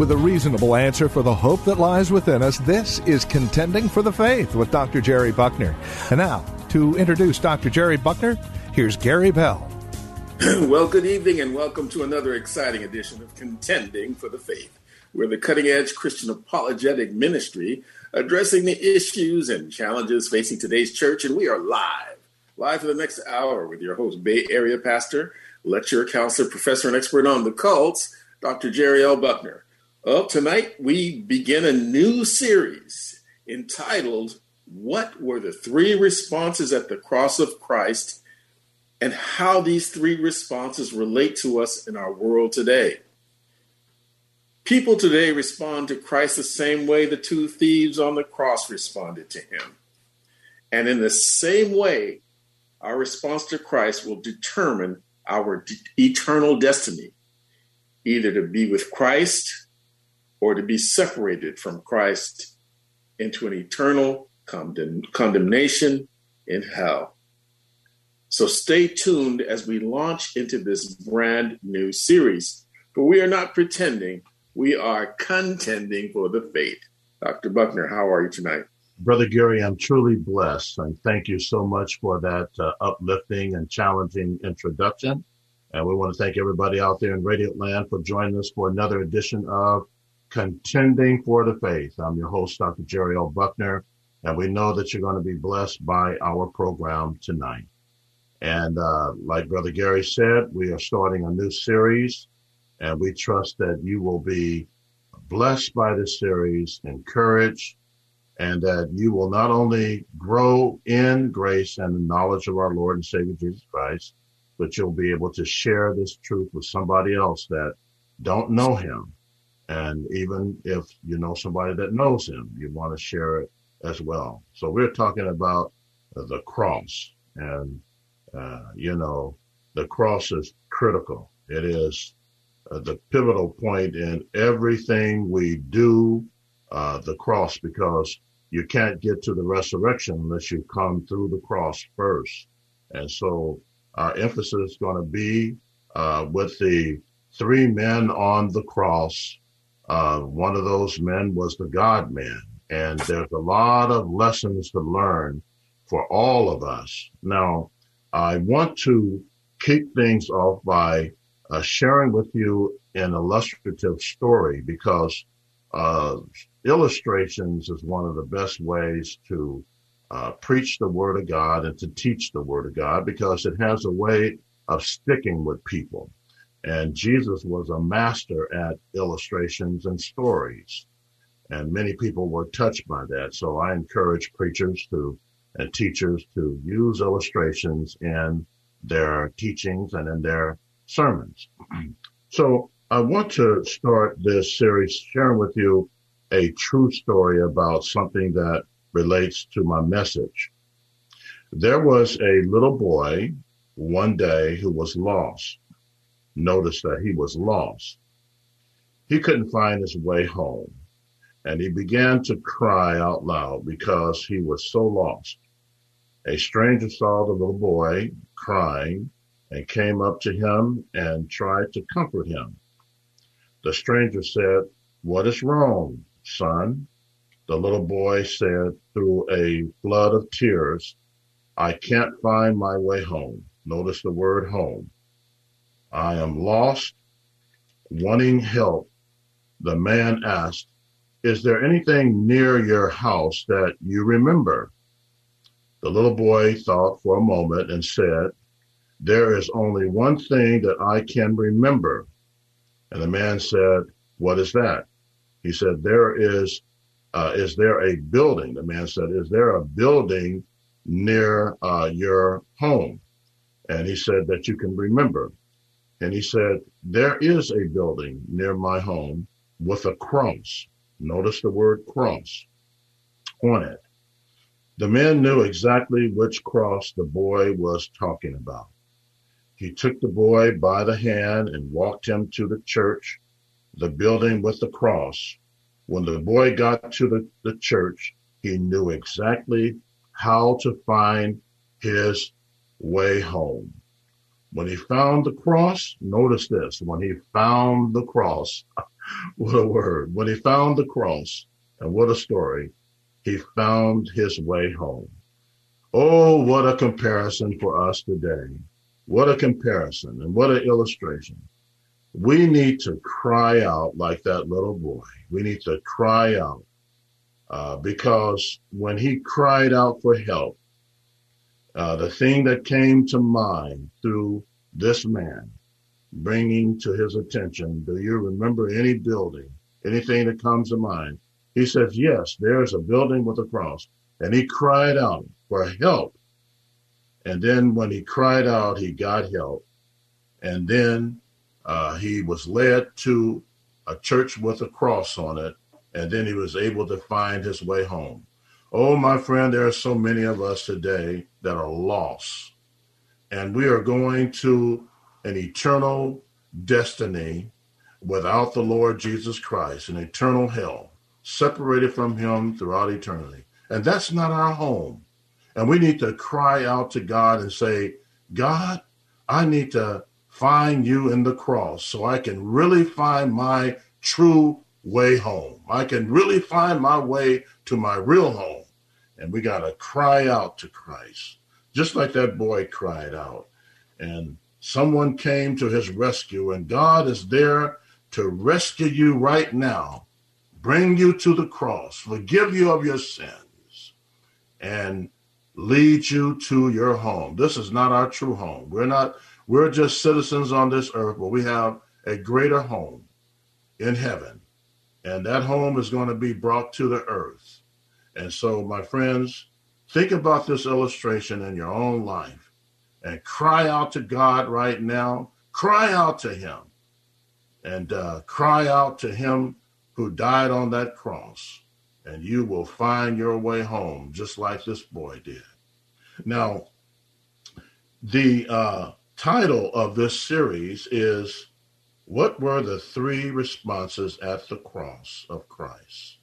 With a reasonable answer for the hope that lies within us, this is Contending for the Faith with Dr. Jerry Buckner. And now, to introduce Dr. Jerry Buckner, here's Gary Bell. well, good evening and welcome to another exciting edition of Contending for the Faith. We're the cutting edge Christian apologetic ministry addressing the issues and challenges facing today's church, and we are live, live for the next hour with your host, Bay Area pastor, lecturer, counselor, professor, and expert on the cults, Dr. Jerry L. Buckner. Well, tonight we begin a new series entitled What Were the Three Responses at the Cross of Christ and How These Three Responses Relate to Us in Our World Today. People today respond to Christ the same way the two thieves on the cross responded to him. And in the same way, our response to Christ will determine our d- eternal destiny either to be with Christ or to be separated from Christ into an eternal condemn- condemnation in hell. So stay tuned as we launch into this brand new series. For we are not pretending, we are contending for the faith. Dr. Buckner, how are you tonight? Brother Gary, I'm truly blessed. And thank you so much for that uh, uplifting and challenging introduction. And we want to thank everybody out there in Radio Land for joining us for another edition of Contending for the Faith. I'm your host, Dr. Jerry L. Buckner, and we know that you're going to be blessed by our program tonight. And uh, like Brother Gary said, we are starting a new series, and we trust that you will be blessed by this series, encouraged, and that you will not only grow in grace and the knowledge of our Lord and Savior Jesus Christ, but you'll be able to share this truth with somebody else that don't know him and even if you know somebody that knows him, you want to share it as well. So we're talking about the cross and, uh, you know, the cross is critical. It is uh, the pivotal point in everything we do, uh, the cross, because you can't get to the resurrection unless you come through the cross first. And so our emphasis is going to be uh, with the three men on the cross uh, one of those men was the God man. And there's a lot of lessons to learn for all of us. Now, I want to kick things off by uh, sharing with you an illustrative story because uh, illustrations is one of the best ways to uh, preach the Word of God and to teach the Word of God because it has a way of sticking with people. And Jesus was a master at illustrations and stories. And many people were touched by that. So I encourage preachers to and teachers to use illustrations in their teachings and in their sermons. So I want to start this series sharing with you a true story about something that relates to my message. There was a little boy one day who was lost noticed that he was lost. He couldn't find his way home, and he began to cry out loud because he was so lost. A stranger saw the little boy crying and came up to him and tried to comfort him. The stranger said, What is wrong, son? The little boy said through a flood of tears, I can't find my way home. Notice the word home. I am lost, wanting help. The man asked, Is there anything near your house that you remember? The little boy thought for a moment and said, There is only one thing that I can remember. And the man said, What is that? He said, There is, uh, is there a building? The man said, Is there a building near uh, your home? And he said that you can remember. And he said, there is a building near my home with a cross. Notice the word cross on it. The man knew exactly which cross the boy was talking about. He took the boy by the hand and walked him to the church, the building with the cross. When the boy got to the, the church, he knew exactly how to find his way home. When he found the cross, notice this, when he found the cross, what a word, when he found the cross, and what a story, he found his way home. Oh, what a comparison for us today. What a comparison and what an illustration. We need to cry out like that little boy. We need to cry out uh, because when he cried out for help, uh, the thing that came to mind through this man bringing to his attention, do you remember any building, anything that comes to mind? He says, yes, there's a building with a cross. And he cried out for help and then when he cried out, he got help. And then uh, he was led to a church with a cross on it. And then he was able to find his way home. Oh, my friend, there are so many of us today that are lost. And we are going to an eternal destiny without the Lord Jesus Christ, an eternal hell, separated from him throughout eternity. And that's not our home. And we need to cry out to God and say, God, I need to find you in the cross so I can really find my true way home. I can really find my way to my real home. And we got to cry out to Christ, just like that boy cried out. And someone came to his rescue, and God is there to rescue you right now, bring you to the cross, forgive you of your sins, and lead you to your home. This is not our true home. We're not, we're just citizens on this earth, but we have a greater home in heaven. And that home is going to be brought to the earth. And so, my friends, think about this illustration in your own life and cry out to God right now. Cry out to Him and uh, cry out to Him who died on that cross and you will find your way home just like this boy did. Now, the uh, title of this series is What Were the Three Responses at the Cross of Christ?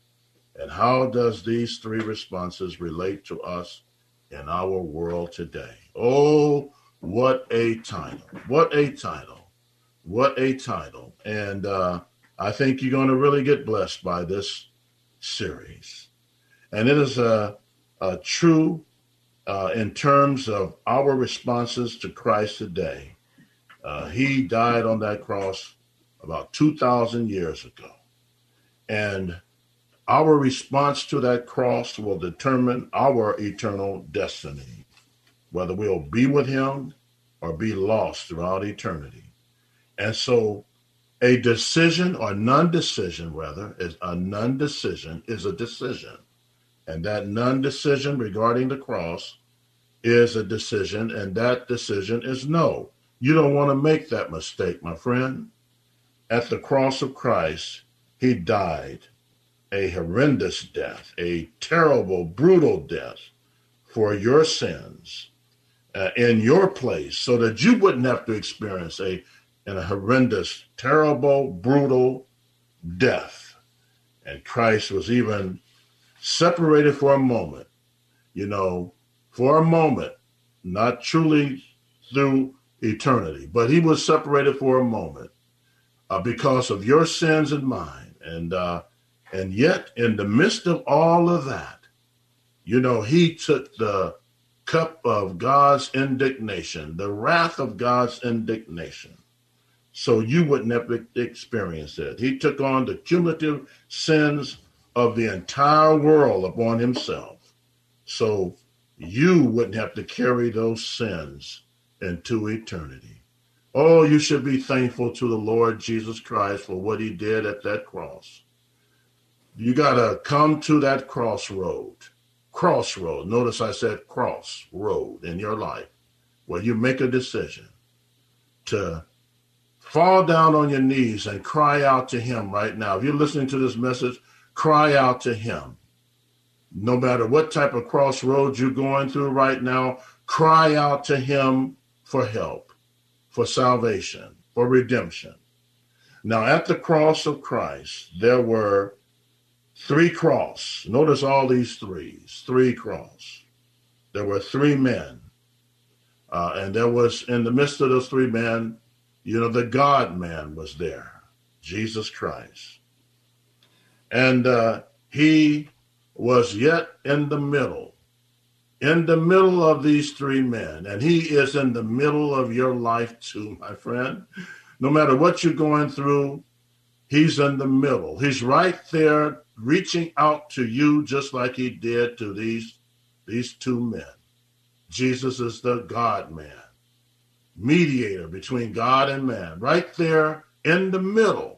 And how does these three responses relate to us in our world today? Oh, what a title! What a title! What a title! And uh, I think you're going to really get blessed by this series. And it is a, a true, uh, in terms of our responses to Christ today. Uh, he died on that cross about 2,000 years ago. And our response to that cross will determine our eternal destiny, whether we'll be with him or be lost throughout eternity. And so a decision or non-decision, rather, is a non-decision is a decision. And that non-decision regarding the cross is a decision, and that decision is no. You don't want to make that mistake, my friend. At the cross of Christ, he died a horrendous death, a terrible, brutal death for your sins uh, in your place so that you wouldn't have to experience a a horrendous, terrible, brutal death. And Christ was even separated for a moment, you know, for a moment, not truly through eternity, but he was separated for a moment uh, because of your sins and mine. And uh, and yet, in the midst of all of that, you know, he took the cup of God's indignation, the wrath of God's indignation, so you wouldn't have experienced it. He took on the cumulative sins of the entire world upon himself. So you wouldn't have to carry those sins into eternity. Oh, you should be thankful to the Lord Jesus Christ for what he did at that cross. You got to come to that crossroad. Crossroad. Notice I said crossroad in your life. where you make a decision to fall down on your knees and cry out to Him right now. If you're listening to this message, cry out to Him. No matter what type of crossroads you're going through right now, cry out to Him for help, for salvation, for redemption. Now, at the cross of Christ, there were three cross. Notice all these threes, three cross. There were three men. Uh, and there was, in the midst of those three men, you know, the God man was there, Jesus Christ. And uh, he was yet in the middle, in the middle of these three men. And he is in the middle of your life too, my friend. No matter what you're going through, he's in the middle. He's right there reaching out to you just like he did to these, these two men. Jesus is the God man, mediator between God and man, right there in the middle,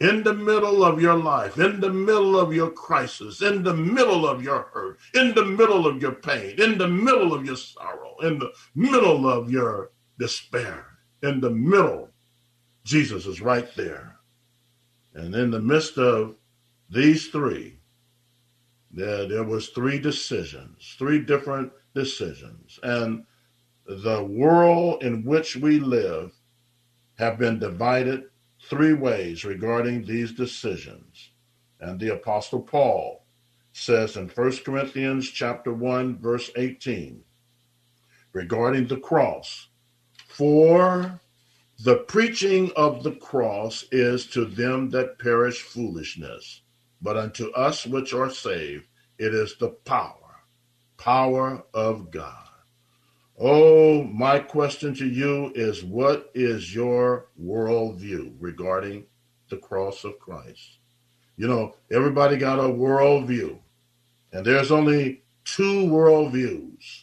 in the middle of your life, in the middle of your crisis, in the middle of your hurt, in the middle of your pain, in the middle of your sorrow, in the middle of your despair, in the middle, Jesus is right there. And in the midst of these three, there, there was three decisions, three different decisions. And the world in which we live have been divided three ways regarding these decisions. And the apostle Paul says in 1 Corinthians chapter 1 verse 18 regarding the cross, for the preaching of the cross is to them that perish foolishness, but unto us which are saved it is the power power of God. Oh, my question to you is what is your worldview regarding the cross of Christ? You know, everybody got a worldview, and there's only two worldviews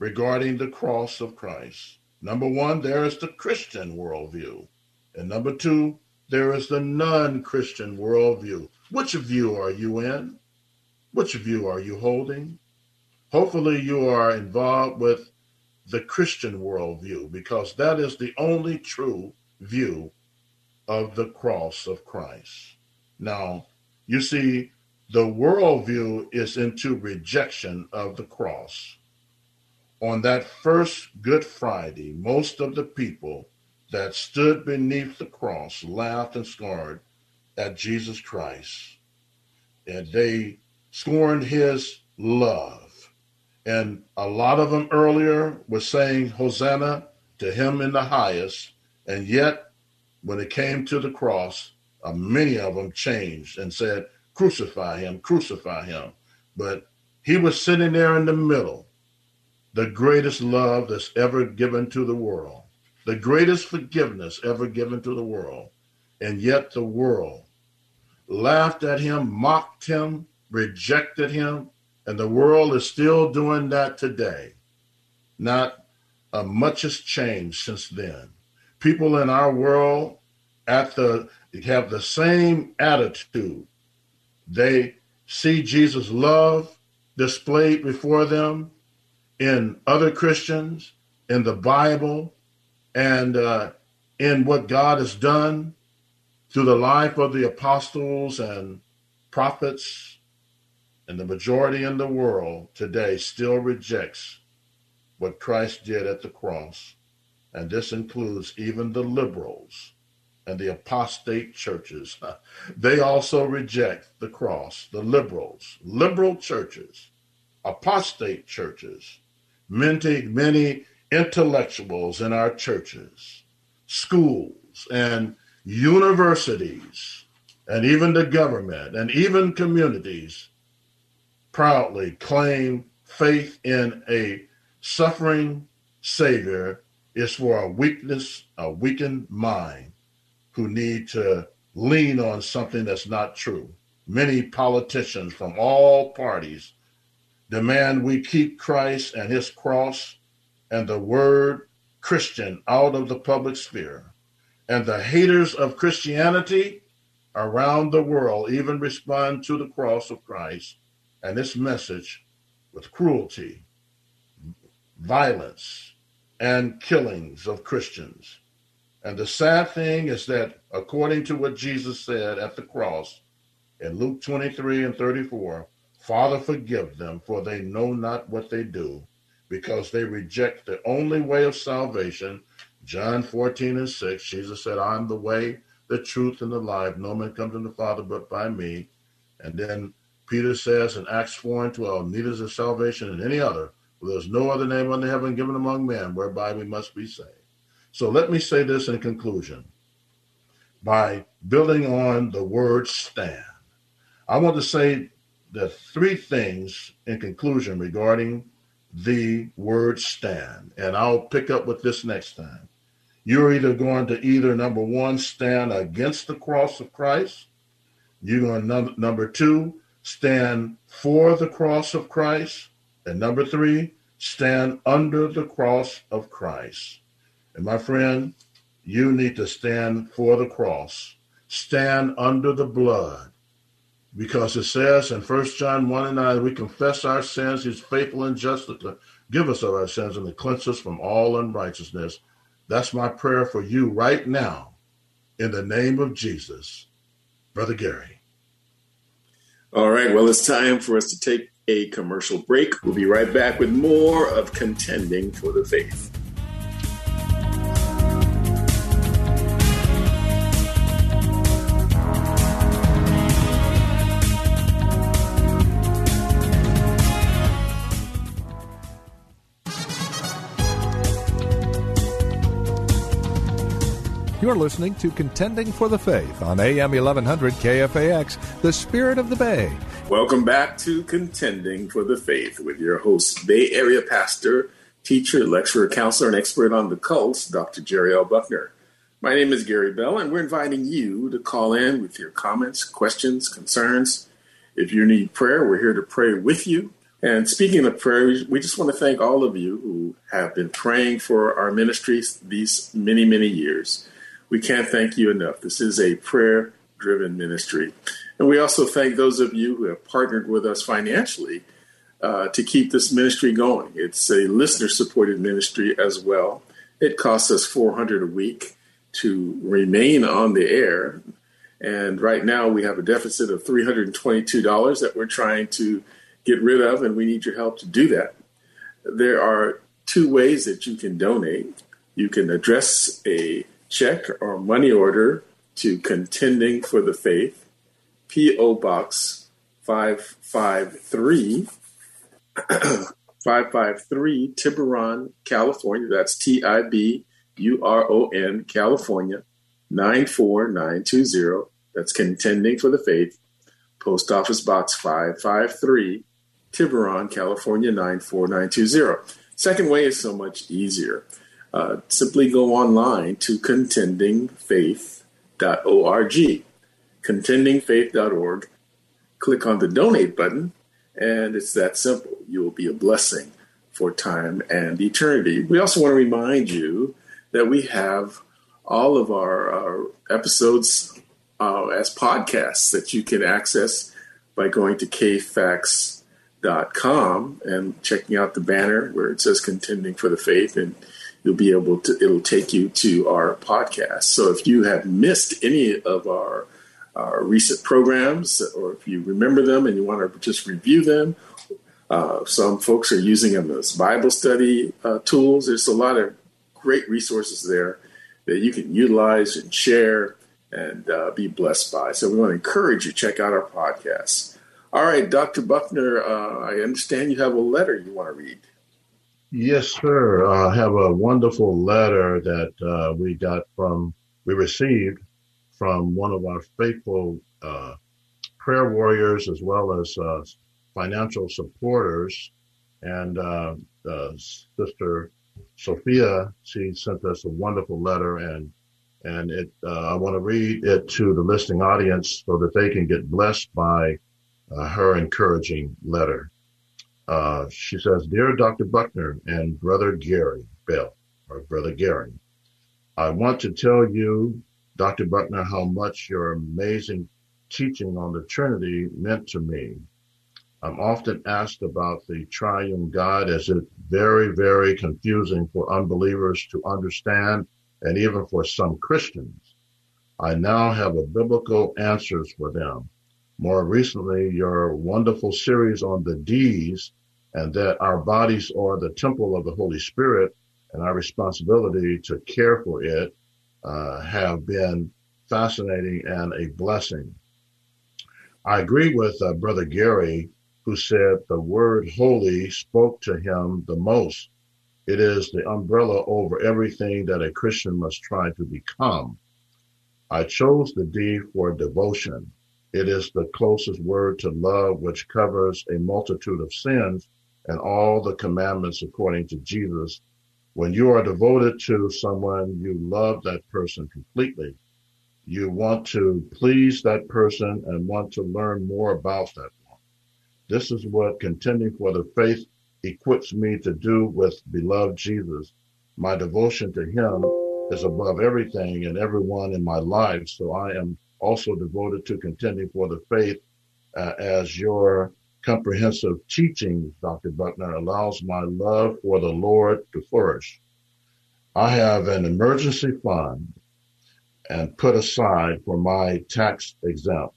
regarding the cross of Christ. Number one, there is the Christian worldview, and number two, there is the non Christian worldview. Which view are you in? Which view are you holding? Hopefully, you are involved with the Christian worldview because that is the only true view of the cross of Christ. Now, you see, the worldview is into rejection of the cross. On that first Good Friday, most of the people that stood beneath the cross laughed and scorned at Jesus Christ. And they scorned his love and a lot of them earlier were saying Hosanna to him in the highest. And yet, when it came to the cross, uh, many of them changed and said, Crucify him, crucify him. But he was sitting there in the middle, the greatest love that's ever given to the world, the greatest forgiveness ever given to the world. And yet, the world laughed at him, mocked him, rejected him, and the world is still doing that today. Not uh, much has changed since then. People in our world at the have the same attitude. They see Jesus' love displayed before them in other Christians, in the Bible, and uh, in what God has done through the life of the apostles and prophets and the majority in the world today still rejects what Christ did at the cross. And this includes even the liberals and the apostate churches. They also reject the cross. The liberals, liberal churches, apostate churches, many, many intellectuals in our churches, schools, and universities, and even the government, and even communities proudly claim faith in a suffering Savior is for a weakness, a weakened mind who need to lean on something that's not true. Many politicians from all parties demand we keep Christ and his cross and the word Christian out of the public sphere. And the haters of Christianity around the world even respond to the cross of Christ and this message with cruelty, violence, and killings of Christians. And the sad thing is that, according to what Jesus said at the cross in Luke 23 and 34, Father, forgive them, for they know not what they do, because they reject the only way of salvation. John 14 and 6, Jesus said, I'm the way, the truth, and the life. No man comes to the Father but by me. And then Peter says in Acts 4 and 12, neither is there salvation in any other, for there's no other name under heaven given among men whereby we must be saved. So let me say this in conclusion. By building on the word stand, I want to say the three things in conclusion regarding the word stand. And I'll pick up with this next time. You're either going to either number one, stand against the cross of Christ. You're going to number two, stand for the cross of Christ. And number three, stand under the cross of Christ. And my friend, you need to stand for the cross, stand under the blood. Because it says in 1 John 1 and 9, we confess our sins, he's faithful and just to give us of our sins and to cleanse us from all unrighteousness. That's my prayer for you right now, in the name of Jesus. Brother Gary. All right, well, it's time for us to take a commercial break. We'll be right back with more of Contending for the Faith. You're listening to Contending for the Faith on AM 1100 KFAX, the spirit of the Bay. Welcome back to Contending for the Faith with your host, Bay Area pastor, teacher, lecturer, counselor, and expert on the cults, Dr. Jerry L. Buckner. My name is Gary Bell, and we're inviting you to call in with your comments, questions, concerns. If you need prayer, we're here to pray with you. And speaking of prayer, we just want to thank all of you who have been praying for our ministries these many, many years. We can't thank you enough. This is a prayer driven ministry. And we also thank those of you who have partnered with us financially uh, to keep this ministry going. It's a listener supported ministry as well. It costs us 400 a week to remain on the air. And right now we have a deficit of $322 that we're trying to get rid of, and we need your help to do that. There are two ways that you can donate. You can address a check or money order to Contending for the Faith, P.O. Box 553, 553 Tiburon, California. That's T I B U R O N, California, 94920. That's Contending for the Faith, Post Office Box 553, Tiburon, California, 94920. Second way is so much easier uh, simply go online to contendingfaith.org. Contendingfaith.org. Click on the donate button, and it's that simple. You will be a blessing for time and eternity. We also want to remind you that we have all of our, our episodes uh, as podcasts that you can access by going to kfax.com and checking out the banner where it says contending for the faith and you'll be able to, it'll take you to our podcast. So if you have missed any of our, our recent programs, or if you remember them and you want to just review them, uh, some folks are using them as Bible study uh, tools. There's a lot of great resources there that you can utilize and share and uh, be blessed by. So we want to encourage you to check out our podcast. All right, Dr. Buckner, uh, I understand you have a letter you want to read. Yes, sir. I have a wonderful letter that uh, we got from, we received from one of our faithful uh, prayer warriors as well as uh, financial supporters. And uh, Sister Sophia, she sent us a wonderful letter and and it, uh, I want to read it to the listening audience so that they can get blessed by her encouraging letter. Uh, she says, Dear Dr. Buckner and Brother Gary Bell, or Brother Gary, I want to tell you, Dr. Buckner, how much your amazing teaching on the Trinity meant to me. I'm often asked about the triune God as it's very, very confusing for unbelievers to understand and even for some Christians. I now have a biblical answers for them. More recently, your wonderful series on the D's and that our bodies are the temple of the Holy Spirit and our responsibility to care for it uh, have been fascinating and a blessing. I agree with uh, Brother Gary, who said the word holy spoke to him the most. It is the umbrella over everything that a Christian must try to become. I chose the D for devotion. It is the closest word to love, which covers a multitude of sins and all the commandments according to Jesus. When you are devoted to someone, you love that person completely. You want to please that person and want to learn more about that one. This is what contending for the faith equips me to do with beloved Jesus. My devotion to him is above everything and everyone in my life. So I am also devoted to contending for the faith uh, as your comprehensive teaching, Dr. Buckner, allows my love for the Lord to flourish. I have an emergency fund and put aside for my tax exempt.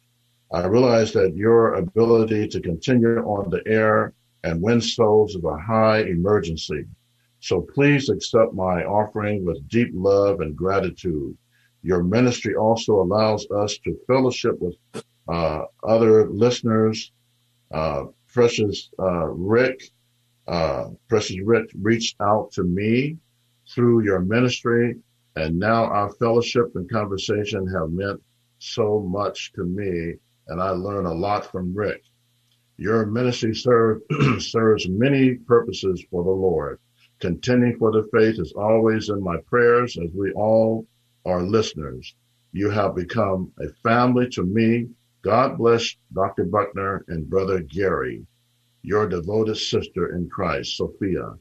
I realize that your ability to continue on the air and win souls is a high emergency. So please accept my offering with deep love and gratitude. Your ministry also allows us to fellowship with uh, other listeners uh, Precious uh, Rick, uh, Precious Rick reached out to me through your ministry, and now our fellowship and conversation have meant so much to me, and I learn a lot from Rick. Your ministry serve, serves many purposes for the Lord. Contending for the faith is always in my prayers as we all are listeners. You have become a family to me God bless Dr. Buckner and Brother Gary, your devoted sister in Christ, Sophia.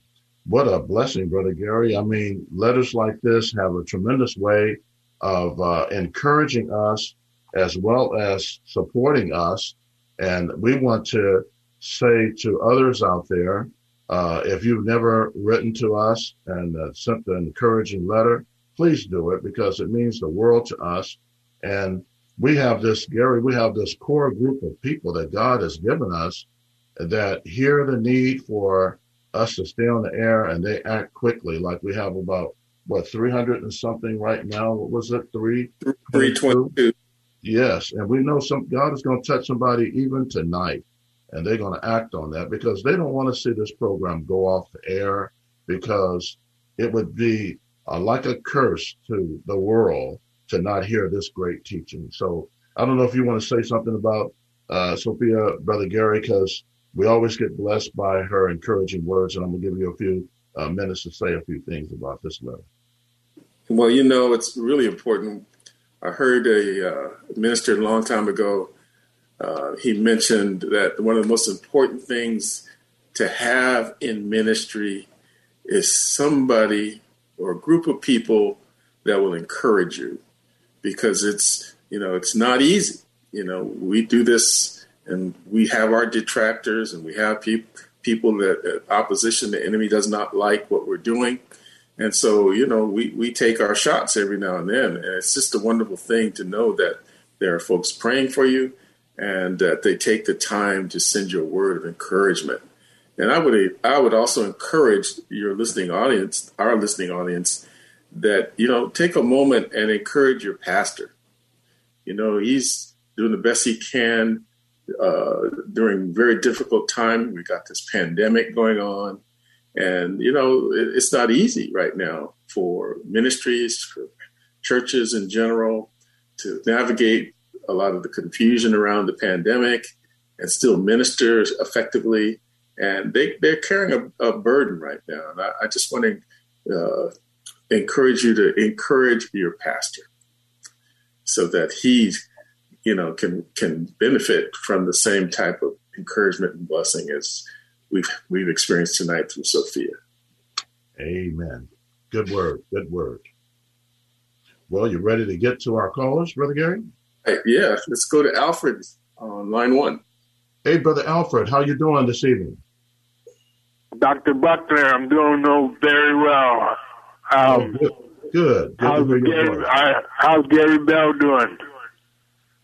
What a blessing, Brother Gary. I mean, letters like this have a tremendous way of uh, encouraging us as well as supporting us. And we want to say to others out there, uh, if you've never written to us and uh, sent an encouraging letter, please do it because it means the world to us. And we have this, Gary, we have this core group of people that God has given us that hear the need for us to stay on the air and they act quickly. Like we have about, what, 300 and something right now? What was it? Three? 322. Yes. And we know some, God is going to touch somebody even tonight and they're going to act on that because they don't want to see this program go off the air because it would be uh, like a curse to the world to not hear this great teaching. So I don't know if you want to say something about uh, Sophia, Brother Gary, because we always get blessed by her encouraging words, and I'm going to give you a few uh, minutes to say a few things about this letter. Well, you know, it's really important. I heard a uh, minister a long time ago. Uh, he mentioned that one of the most important things to have in ministry is somebody or a group of people that will encourage you because it's you know it's not easy. You know, we do this and we have our detractors and we have people people that, that opposition, the enemy does not like what we're doing. And so, you know, we, we take our shots every now and then. And it's just a wonderful thing to know that there are folks praying for you and that they take the time to send you a word of encouragement. And I would I would also encourage your listening audience, our listening audience, that you know take a moment and encourage your pastor. You know he's doing the best he can uh, during very difficult time. We got this pandemic going on, and you know it, it's not easy right now for ministries, for churches in general, to navigate a lot of the confusion around the pandemic and still minister effectively. And they, they're carrying a, a burden right now. And I, I just want to uh, encourage you to encourage your pastor so that he, you know, can can benefit from the same type of encouragement and blessing as we've we've experienced tonight from Sophia. Amen. Good word. Good word. Well, you ready to get to our callers, Brother Gary? Hey, yeah, let's go to Alfred on line one. Hey, Brother Alfred, how you doing this evening? Dr. Buckner, I'm doing no very well. Um, oh, good. Good. How's Gary, I, how's Gary Bell doing?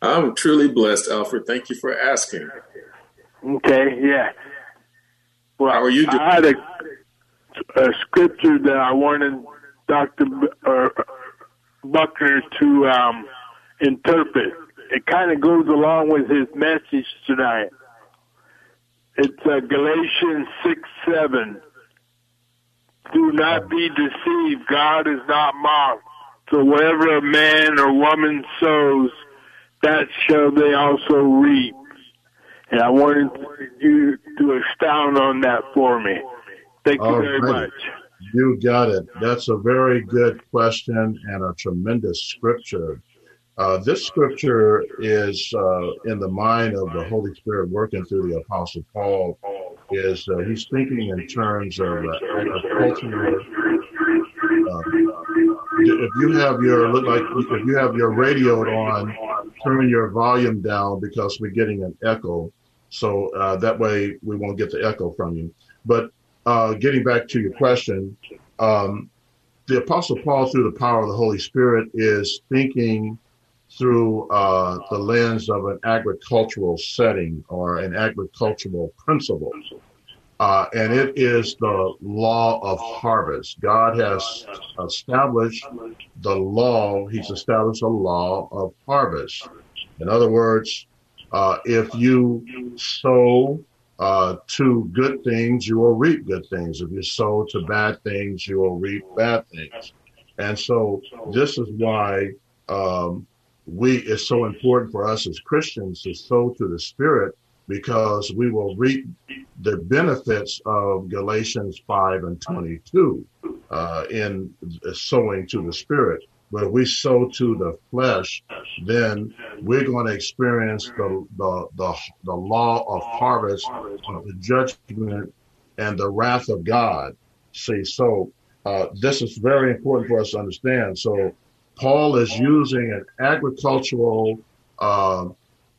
I'm truly blessed, Alfred. Thank you for asking. Okay, yeah. Well, How are you doing? I had a, a scripture that I wanted Dr. B- uh, Buckner to um, interpret. It kind of goes along with his message tonight. It's uh, Galatians 6 7. Do not be deceived. God is not mocked. So whatever a man or woman sows, that shall they also reap. And I wanted you to expound on that for me. Thank you All very much. You got it. That's a very good question and a tremendous scripture. Uh, this scripture is uh, in the mind of the Holy Spirit working through the Apostle Paul. Is uh, he's thinking in terms of uh, agriculture? Uh, if you have your look like if you have your radio on, turn your volume down because we're getting an echo. So uh, that way we won't get the echo from you. But getting back to your question, um, the Apostle Paul, through the power of the Holy Spirit, is thinking through uh, the lens of an agricultural setting or an agricultural principle. Uh, and it is the law of harvest. God has established the law, He's established a law of harvest. In other words, uh, if you sow uh, to good things, you will reap good things. If you sow to bad things, you will reap bad things. And so this is why um, we it's so important for us as Christians to sow to the Spirit because we will reap the benefits of Galatians 5 and 22 uh, in sowing to the Spirit. But if we sow to the flesh, then we're going to experience the, the, the, the law of harvest, of the judgment, and the wrath of God. See, so uh, this is very important for us to understand. So Paul is using an agricultural uh,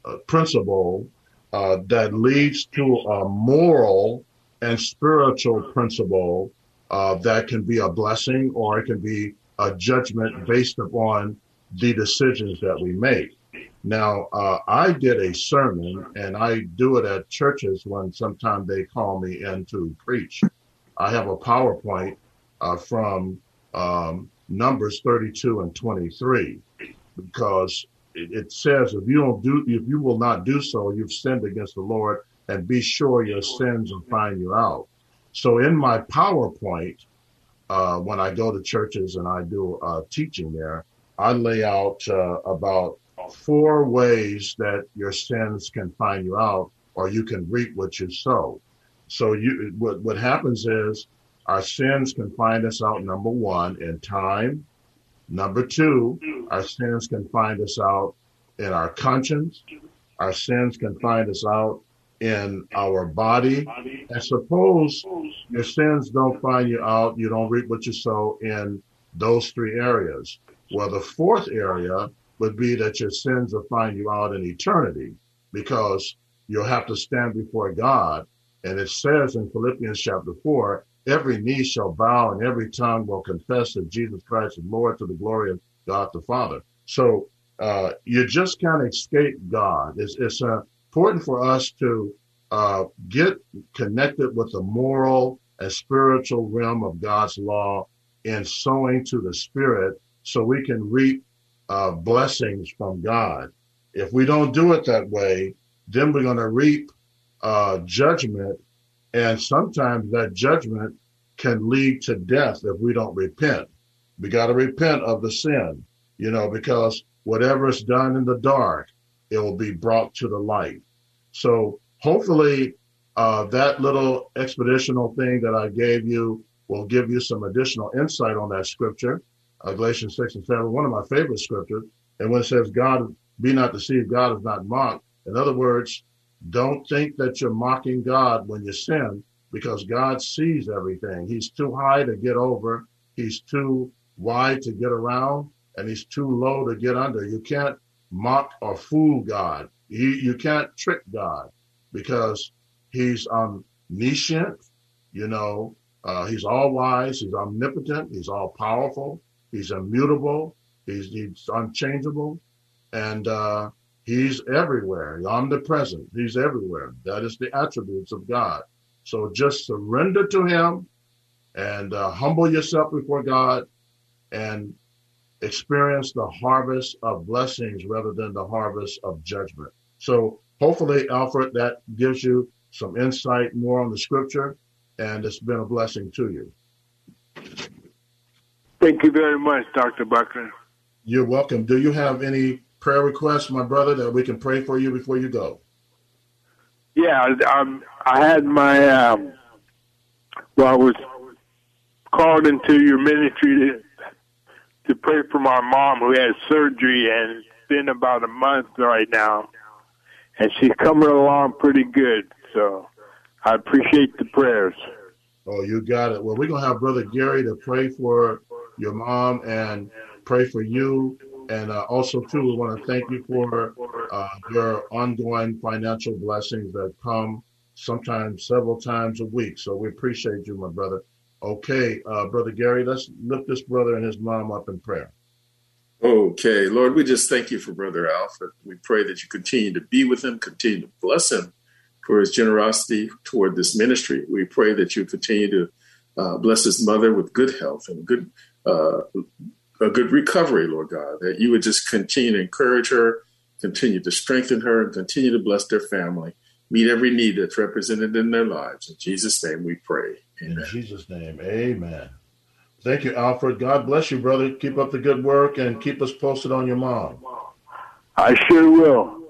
uh, principle uh, that leads to a moral and spiritual principle uh, that can be a blessing or it can be a judgment based upon the decisions that we make. Now, uh, I did a sermon and I do it at churches when sometimes they call me in to preach. I have a PowerPoint uh, from um, Numbers 32 and 23 because it, it says if you don't do, if you will not do so, you've sinned against the Lord and be sure your sins will find you out. So in my PowerPoint, uh, when I go to churches and I do uh, teaching there, I lay out uh, about four ways that your sins can find you out, or you can reap what you sow. So you, what what happens is our sins can find us out. Number one, in time. Number two, our sins can find us out in our conscience. Our sins can find us out in our body. And suppose your sins don't find you out, you don't reap what you sow in those three areas. Well, the fourth area would be that your sins will find you out in eternity because you'll have to stand before God. And it says in Philippians chapter 4 every knee shall bow and every tongue will confess that Jesus Christ is Lord to the glory of God the Father. So uh, you just can't escape God. It's, it's uh, important for us to uh, get connected with the moral and spiritual realm of God's law in sowing to the Spirit so we can reap uh, blessings from God. If we don't do it that way, then we're going to reap uh, judgment. And sometimes that judgment can lead to death if we don't repent. We got to repent of the sin, you know, because whatever is done in the dark, it will be brought to the light. So hopefully, uh, that little expeditional thing that I gave you will give you some additional insight on that scripture, uh, Galatians 6 and 7, one of my favorite scriptures. And when it says, God, be not deceived, God is not mocked. In other words, don't think that you're mocking God when you sin because God sees everything. He's too high to get over. He's too wide to get around and he's too low to get under. You can't mock or fool God. You, you can't trick God. because he's omniscient, you know, uh, he's all wise, he's omnipotent, he's all powerful, he's immutable, he's, he's unchangeable, and uh, he's everywhere, he's omnipresent, he's everywhere. That is the attributes of God. So just surrender to him and uh, humble yourself before God and experience the harvest of blessings rather than the harvest of judgment. So hopefully, Alfred, that gives you some insight more on the scripture, and it's been a blessing to you. Thank you very much, Dr. Buckner. You're welcome. Do you have any prayer request, my brother, that we can pray for you before you go? Yeah, um, I had my, um, well, I was called into your ministry to, to pray for my mom who had surgery, and it's been about a month right now, and she's coming along pretty good. So I appreciate the prayers. Oh, you got it. Well, we're going to have Brother Gary to pray for your mom and pray for you. And uh, also, too, we want to thank you for uh, your ongoing financial blessings that come sometimes several times a week. So we appreciate you, my brother. Okay, uh, Brother Gary, let's lift this brother and his mom up in prayer. Okay, Lord, we just thank you for Brother Alfred. We pray that you continue to be with him, continue to bless him for his generosity toward this ministry. We pray that you continue to uh, bless his mother with good health and good uh, a good recovery, Lord God. That you would just continue to encourage her, continue to strengthen her, and continue to bless their family. Meet every need that's represented in their lives. In Jesus' name, we pray. Amen. In Jesus' name, Amen. Thank you, Alfred. God bless you, brother. Keep up the good work and keep us posted on your mom. I sure will.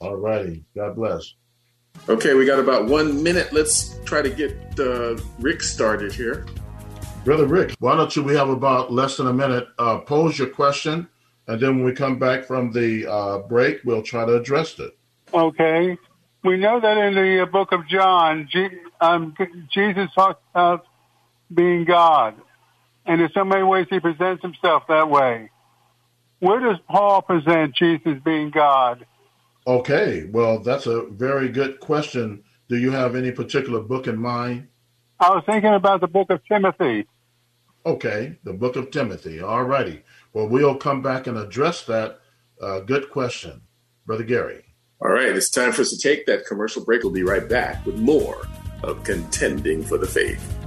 All righty. God bless. Okay, we got about one minute. Let's try to get uh, Rick started here. Brother Rick, why don't you, we have about less than a minute, uh, pose your question, and then when we come back from the uh, break, we'll try to address it. Okay. We know that in the book of John, G- um, Jesus talks about being God. And in so many ways, he presents himself that way. Where does Paul present Jesus being God? Okay, well, that's a very good question. Do you have any particular book in mind? I was thinking about the book of Timothy. Okay, the book of Timothy. All righty. Well, we'll come back and address that. Uh, good question, Brother Gary. All right, it's time for us to take that commercial break. We'll be right back with more of Contending for the Faith.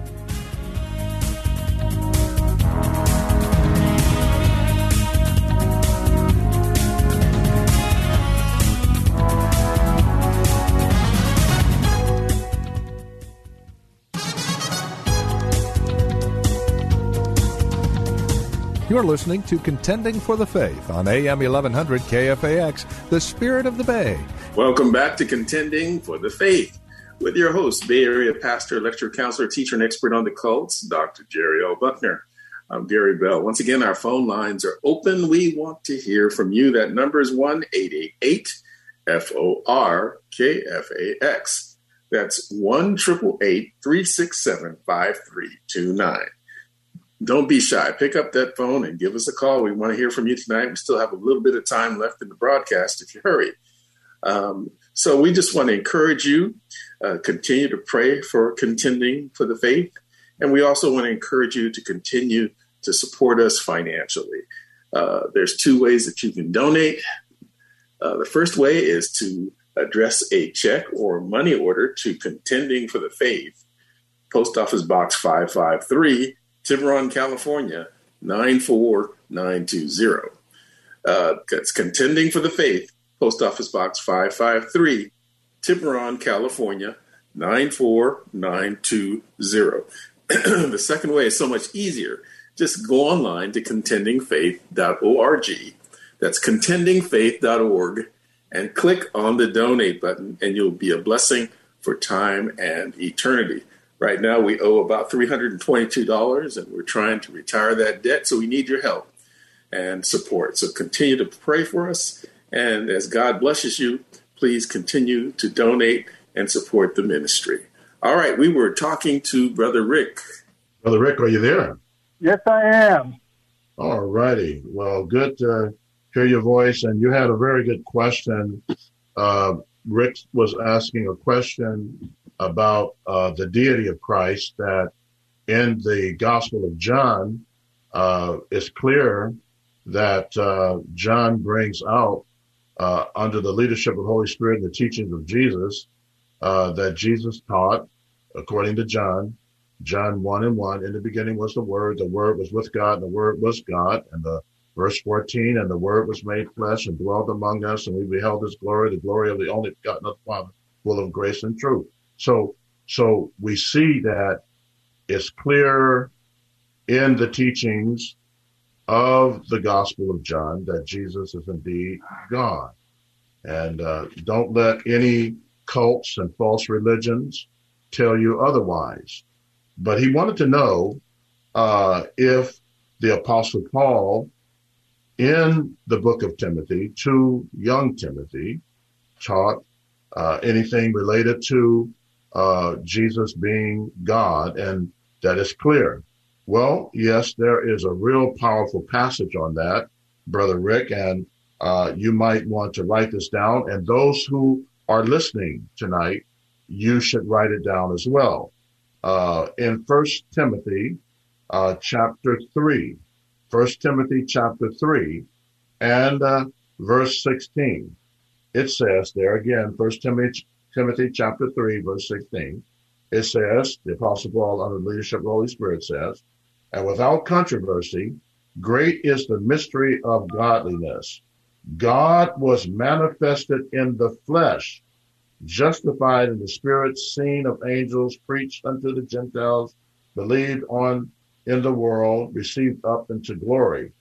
You're listening to Contending for the Faith on AM 1100 KFAX, the spirit of the Bay. Welcome back to Contending for the Faith with your host, Bay Area pastor, lecturer, counselor, teacher, and expert on the cults, Dr. Jerry L. Buckner. I'm Gary Bell. Once again, our phone lines are open. We want to hear from you. That number is 1 888 FOR KFAX. That's 1 367 5329 don't be shy. Pick up that phone and give us a call. We want to hear from you tonight. We still have a little bit of time left in the broadcast if you hurry. Um, so we just want to encourage you, uh, continue to pray for contending for the faith. And we also want to encourage you to continue to support us financially. Uh, there's two ways that you can donate. Uh, the first way is to address a check or money order to Contending for the Faith, Post Office Box 553, Tiburon, California, 94920. Uh, Contending for the Faith, Post Office Box 553, Tiburon, California, 94920. the second way is so much easier. Just go online to contendingfaith.org. That's contendingfaith.org and click on the donate button, and you'll be a blessing for time and eternity. Right now, we owe about $322, and we're trying to retire that debt. So we need your help and support. So continue to pray for us. And as God blesses you, please continue to donate and support the ministry. All right, we were talking to Brother Rick. Brother Rick, are you there? Yes, I am. All righty. Well, good to hear your voice. And you had a very good question. Uh, Rick was asking a question about uh, the deity of Christ that in the Gospel of John, uh, it's clear that uh, John brings out uh, under the leadership of the Holy Spirit and the teachings of Jesus uh, that Jesus taught, according to John, John 1 and 1, in the beginning was the Word, the Word was with God, and the Word was God. And the verse 14, and the Word was made flesh and dwelt among us, and we beheld his glory, the glory of the only begotten of the Father, full of grace and truth. So, so we see that it's clear in the teachings of the Gospel of John that Jesus is indeed God. And uh, don't let any cults and false religions tell you otherwise. But he wanted to know uh, if the Apostle Paul, in the book of Timothy, to young Timothy, taught uh, anything related to uh, Jesus being God, and that is clear. Well, yes, there is a real powerful passage on that, Brother Rick, and uh, you might want to write this down. And those who are listening tonight, you should write it down as well. Uh, in First Timothy, uh, chapter three, First Timothy chapter three, and uh, verse sixteen, it says there again, First Timothy, Timothy chapter three, verse sixteen. It says, the Apostle Paul, under the leadership of the Holy Spirit, says, and without controversy, great is the mystery of godliness. God was manifested in the flesh, justified in the spirit, seen of angels, preached unto the Gentiles, believed on in the world, received up into glory.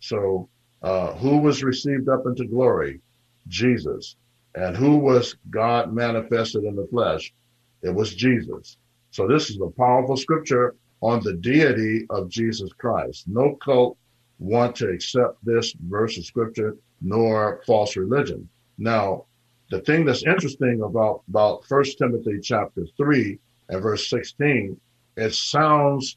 So, uh, who was received up into glory? Jesus. And who was God manifested in the flesh? It was Jesus. So this is a powerful scripture on the deity of Jesus Christ. No cult want to accept this verse of scripture nor false religion. Now, the thing that's interesting about, about 1 Timothy chapter 3 and verse 16, it sounds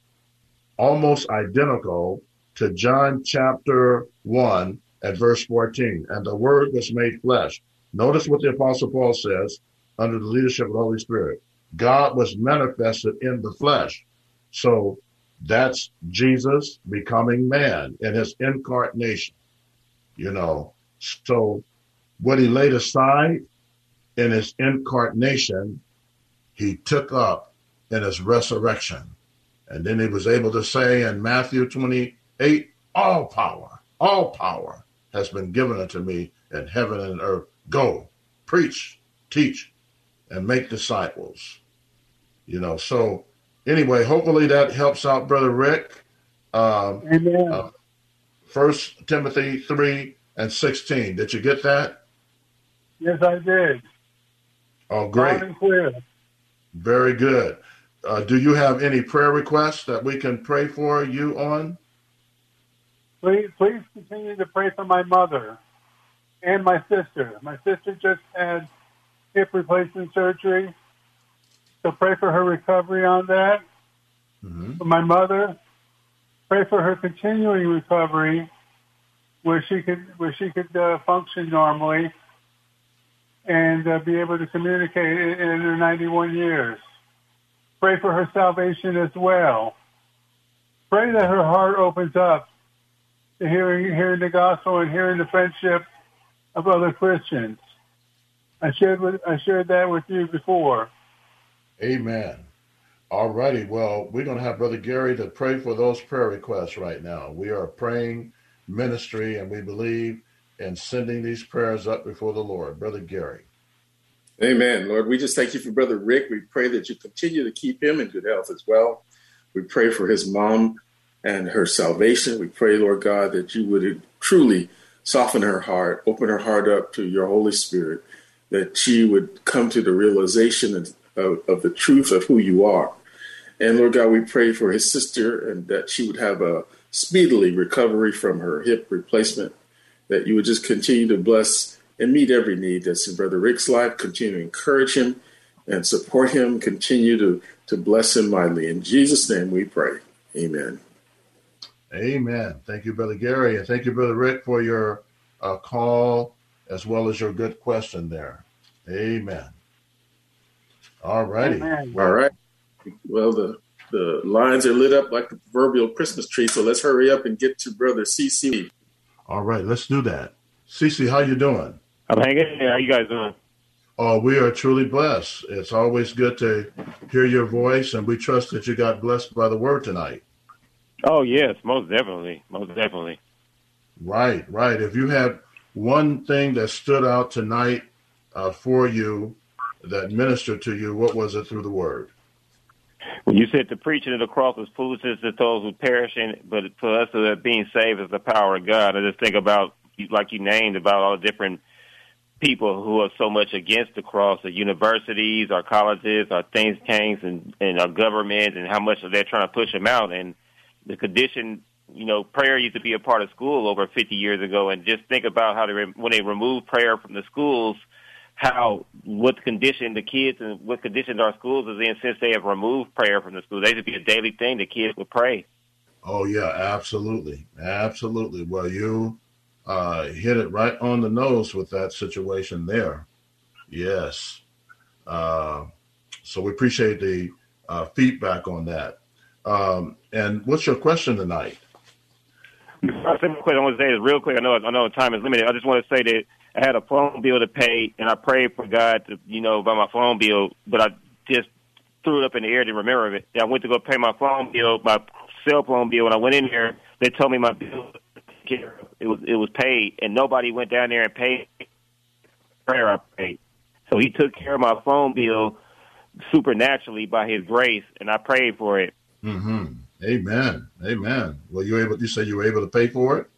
almost identical to John chapter 1 and verse 14. And the word was made flesh. Notice what the apostle Paul says under the leadership of the Holy Spirit. God was manifested in the flesh. So that's Jesus becoming man in his incarnation, you know. So what he laid aside in his incarnation, he took up in his resurrection. And then he was able to say in Matthew 28, all power, all power has been given unto me in heaven and earth. Go, preach, teach, and make disciples. You know, so anyway, hopefully that helps out, Brother Rick. Um, Amen. Uh, First Timothy 3 and 16. Did you get that? Yes, I did. Oh, great. Very good. Uh, do you have any prayer requests that we can pray for you on? Please, please continue to pray for my mother and my sister. My sister just had hip replacement surgery, so pray for her recovery on that. Mm-hmm. For my mother, pray for her continuing recovery, where she could where she could uh, function normally and uh, be able to communicate in, in her 91 years. Pray for her salvation as well. Pray that her heart opens up to hearing, hearing the gospel and hearing the friendship of other Christians. I shared with, I shared that with you before. Amen. All righty. Well, we're going to have Brother Gary to pray for those prayer requests right now. We are praying ministry and we believe in sending these prayers up before the Lord. Brother Gary. Amen. Lord, we just thank you for Brother Rick. We pray that you continue to keep him in good health as well. We pray for his mom and her salvation. We pray, Lord God, that you would truly soften her heart, open her heart up to your Holy Spirit, that she would come to the realization of, of, the truth of who you are. And Lord God, we pray for his sister and that she would have a speedily recovery from her hip replacement, that you would just continue to bless and meet every need that's in Brother Rick's life. Continue to encourage him and support him. Continue to, to bless him mightily. In Jesus' name we pray. Amen. Amen. Thank you, Brother Gary. And thank you, Brother Rick, for your uh, call as well as your good question there. Amen. All righty. All right. Well, the the lines are lit up like the proverbial Christmas tree, so let's hurry up and get to Brother CC. All right, let's do that. CC, how you doing? I'm hanging How you guys doing? Oh, we are truly blessed. It's always good to hear your voice, and we trust that you got blessed by the word tonight. Oh yes, most definitely, most definitely. Right, right. If you had one thing that stood out tonight uh, for you, that ministered to you, what was it through the word? When you said the preaching of the cross was foolishness to those who perishing, but for us that being saved is the power of God. I just think about, like you named, about all the different people who are so much against the cross, the universities, our colleges, our think tanks, and, and our government, and how much they're trying to push them out. And the condition, you know, prayer used to be a part of school over 50 years ago, and just think about how they when they removed prayer from the schools, how what condition the kids and what condition our schools is in since they have removed prayer from the school. They should be a daily thing. The kids would pray. Oh yeah, absolutely, absolutely. Well, you uh, hit it right on the nose with that situation there. Yes. Uh, so we appreciate the uh, feedback on that. Um, and what's your question tonight? My simple question I want to say is real quick. I know I know time is limited. I just want to say that I had a phone bill to pay, and I prayed for God to, you know, by my phone bill, but I just threw it up in the air to remember it. I went to go pay my phone bill, my cell phone bill. When I went in there, they told me my bill it was it was paid, and nobody went down there and paid prayer I paid. So he took care of my phone bill supernaturally by His grace, and I prayed for it. Mm-hmm. Amen. Amen. Well, you able? You say you were able to pay for it?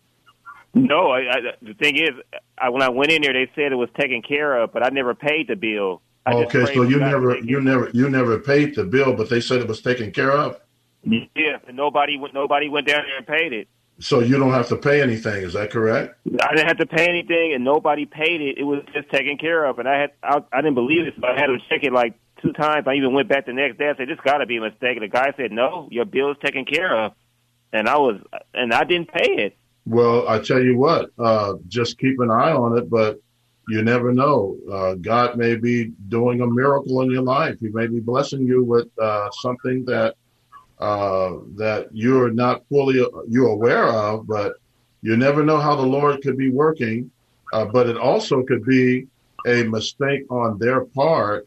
No, I, I, the thing is, I, when I went in there, they said it was taken care of, but I never paid the bill. I okay, so you never, you never, you never paid the bill, but they said it was taken care of. Yeah, and nobody, nobody went down there and paid it. So you don't have to pay anything. Is that correct? I didn't have to pay anything, and nobody paid it. It was just taken care of, and I had I, I didn't believe it, so I had to check it like two times. I even went back the next day. I said, "This got to be a mistake." The guy said, "No, your bill is taken care of," and I was and I didn't pay it. Well, I tell you what, uh, just keep an eye on it, but you never know. Uh, God may be doing a miracle in your life. He may be blessing you with uh, something that uh, that you're not fully you're aware of, but you never know how the Lord could be working. Uh, but it also could be a mistake on their part.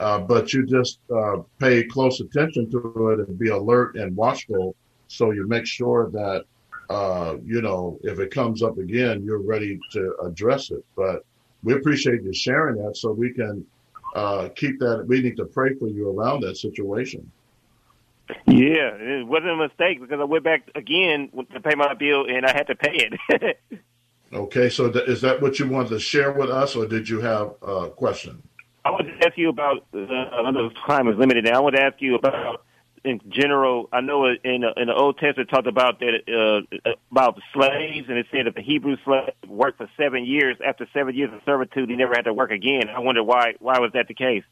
Uh, but you just uh, pay close attention to it and be alert and watchful, so you make sure that uh, you know if it comes up again, you're ready to address it. But we appreciate you sharing that, so we can uh, keep that. We need to pray for you around that situation. Yeah, it wasn't a mistake because I went back again to pay my bill and I had to pay it. okay, so th- is that what you wanted to share with us, or did you have a question? I wanted to ask you about. Uh, know time is limited. Now I want to ask you about, in general. I know in in the Old Testament talked about that uh, about the slaves, and it said that the Hebrew slave worked for seven years. After seven years of servitude, he never had to work again. I wonder why. Why was that the case?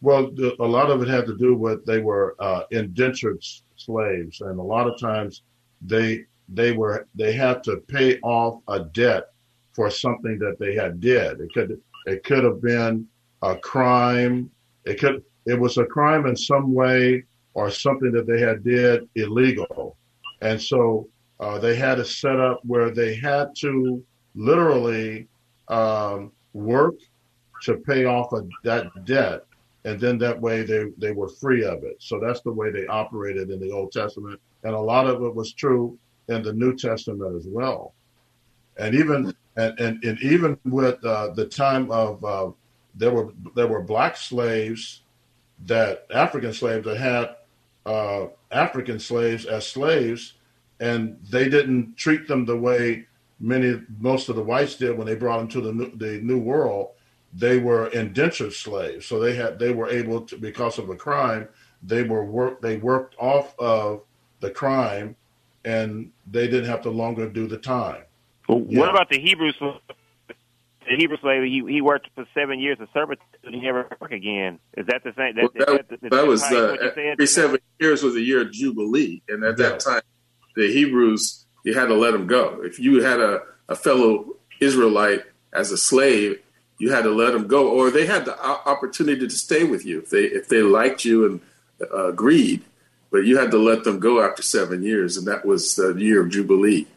Well, the, a lot of it had to do with they were uh, indentured slaves, and a lot of times they they were they had to pay off a debt for something that they had did. It could it could have been a crime. It could it was a crime in some way or something that they had did illegal, and so uh, they had a setup where they had to literally um, work to pay off a, that debt and then that way they they were free of it. So that's the way they operated in the Old Testament, and a lot of it was true in the New Testament as well. And even and and, and even with uh, the time of uh, there were there were black slaves that African slaves that had uh, African slaves as slaves, and they didn't treat them the way many most of the whites did when they brought them to the new, the New World they were indentured slaves. So they had they were able to because of a crime, they were work they worked off of the crime and they didn't have to longer do the time. Well, yeah. What about the Hebrew slave? The Hebrew slave, he, he worked for seven years of servitude and he never worked again. Is that the same? That, well, that, that, that, that was uh, every seven years was a year of jubilee, and at yeah. that time, the Hebrews you had to let them go. If you had a, a fellow Israelite as a slave you had to let them go, or they had the opportunity to stay with you if they if they liked you and uh, agreed, but you had to let them go after seven years, and that was the year of jubilee.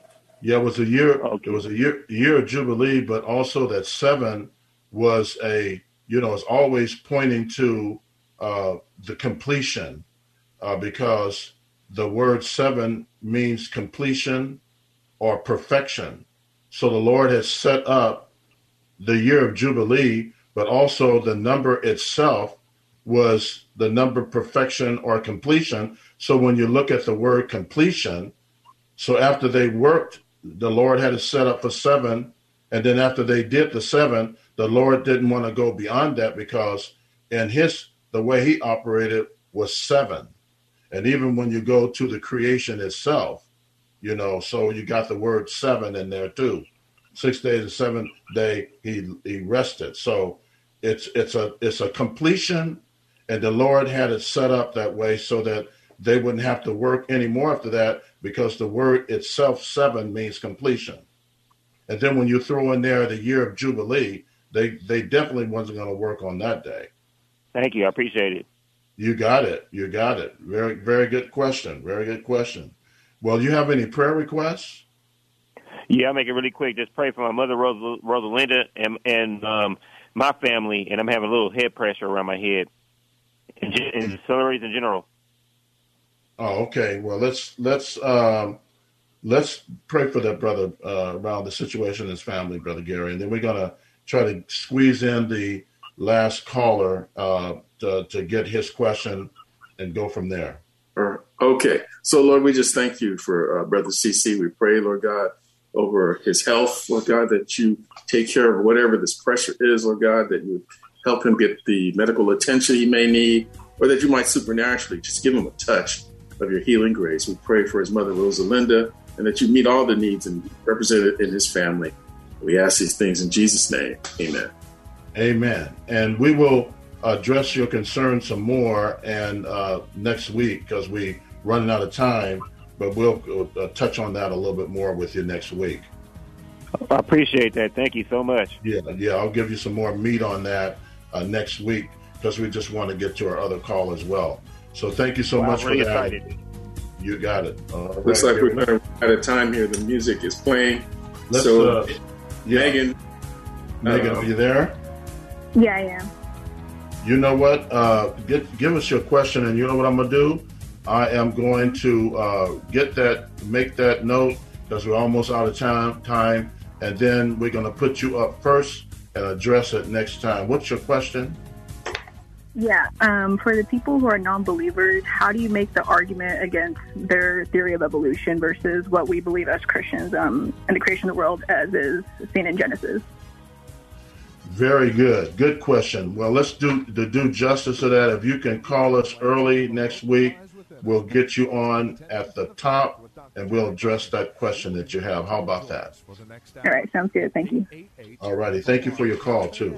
Yeah, it was a year. It was a year year of jubilee, but also that seven was a you know it's always pointing to uh, the completion uh, because the word seven means completion or perfection. So the Lord has set up the year of Jubilee, but also the number itself was the number perfection or completion. So when you look at the word completion, so after they worked, the Lord had it set up for seven. And then after they did the seven, the Lord didn't want to go beyond that because in his the way he operated was seven. And even when you go to the creation itself, you know, so you got the word seven in there too. Six days and seventh day he he rested. So it's it's a it's a completion, and the Lord had it set up that way so that they wouldn't have to work anymore after that because the word itself seven means completion. And then when you throw in there the year of Jubilee, they they definitely wasn't going to work on that day. Thank you. I appreciate it. You got it. You got it. Very, very good question. Very good question. Well, you have any prayer requests? Yeah, I'll make it really quick. Just pray for my mother, Ros- Rosalinda, and, and um, my family, and I'm having a little head pressure around my head, and, and celeries in general. Oh, okay. Well, let's let's um, let's pray for that brother uh, around the situation in his family, brother Gary, and then we're gonna try to squeeze in the last caller uh, to, to get his question and go from there. Okay. So, Lord, we just thank you for uh, Brother CC. We pray, Lord God, over his health, Lord God, that you take care of whatever this pressure is, Lord God, that you help him get the medical attention he may need, or that you might supernaturally just give him a touch of your healing grace. We pray for his mother, Rosalinda, and that you meet all the needs and represented in his family. We ask these things in Jesus' name. Amen. Amen. And we will address your concerns some more and uh, next week because we're running out of time, but we'll uh, touch on that a little bit more with you next week. I appreciate that. Thank you so much. Yeah, yeah, I'll give you some more meat on that uh, next week because we just want to get to our other call as well. So thank you so well, much really for that. Excited. You got it. Looks like we're out of time here. The music is playing. Let's, so, uh, yeah. Megan, Megan, uh, are you there? Yeah, I am. You know what? Uh, get, give us your question, and you know what I'm gonna do? I am going to uh, get that, make that note because we're almost out of time. Time, and then we're gonna put you up first and address it next time. What's your question? Yeah, um, for the people who are non-believers, how do you make the argument against their theory of evolution versus what we believe as Christians um, and the creation of the world as is seen in Genesis? Very good. Good question. Well, let's do to do justice to that. If you can call us early next week, we'll get you on at the top and we'll address that question that you have. How about that? All right, sounds good. Thank you. All righty. Thank you for your call too.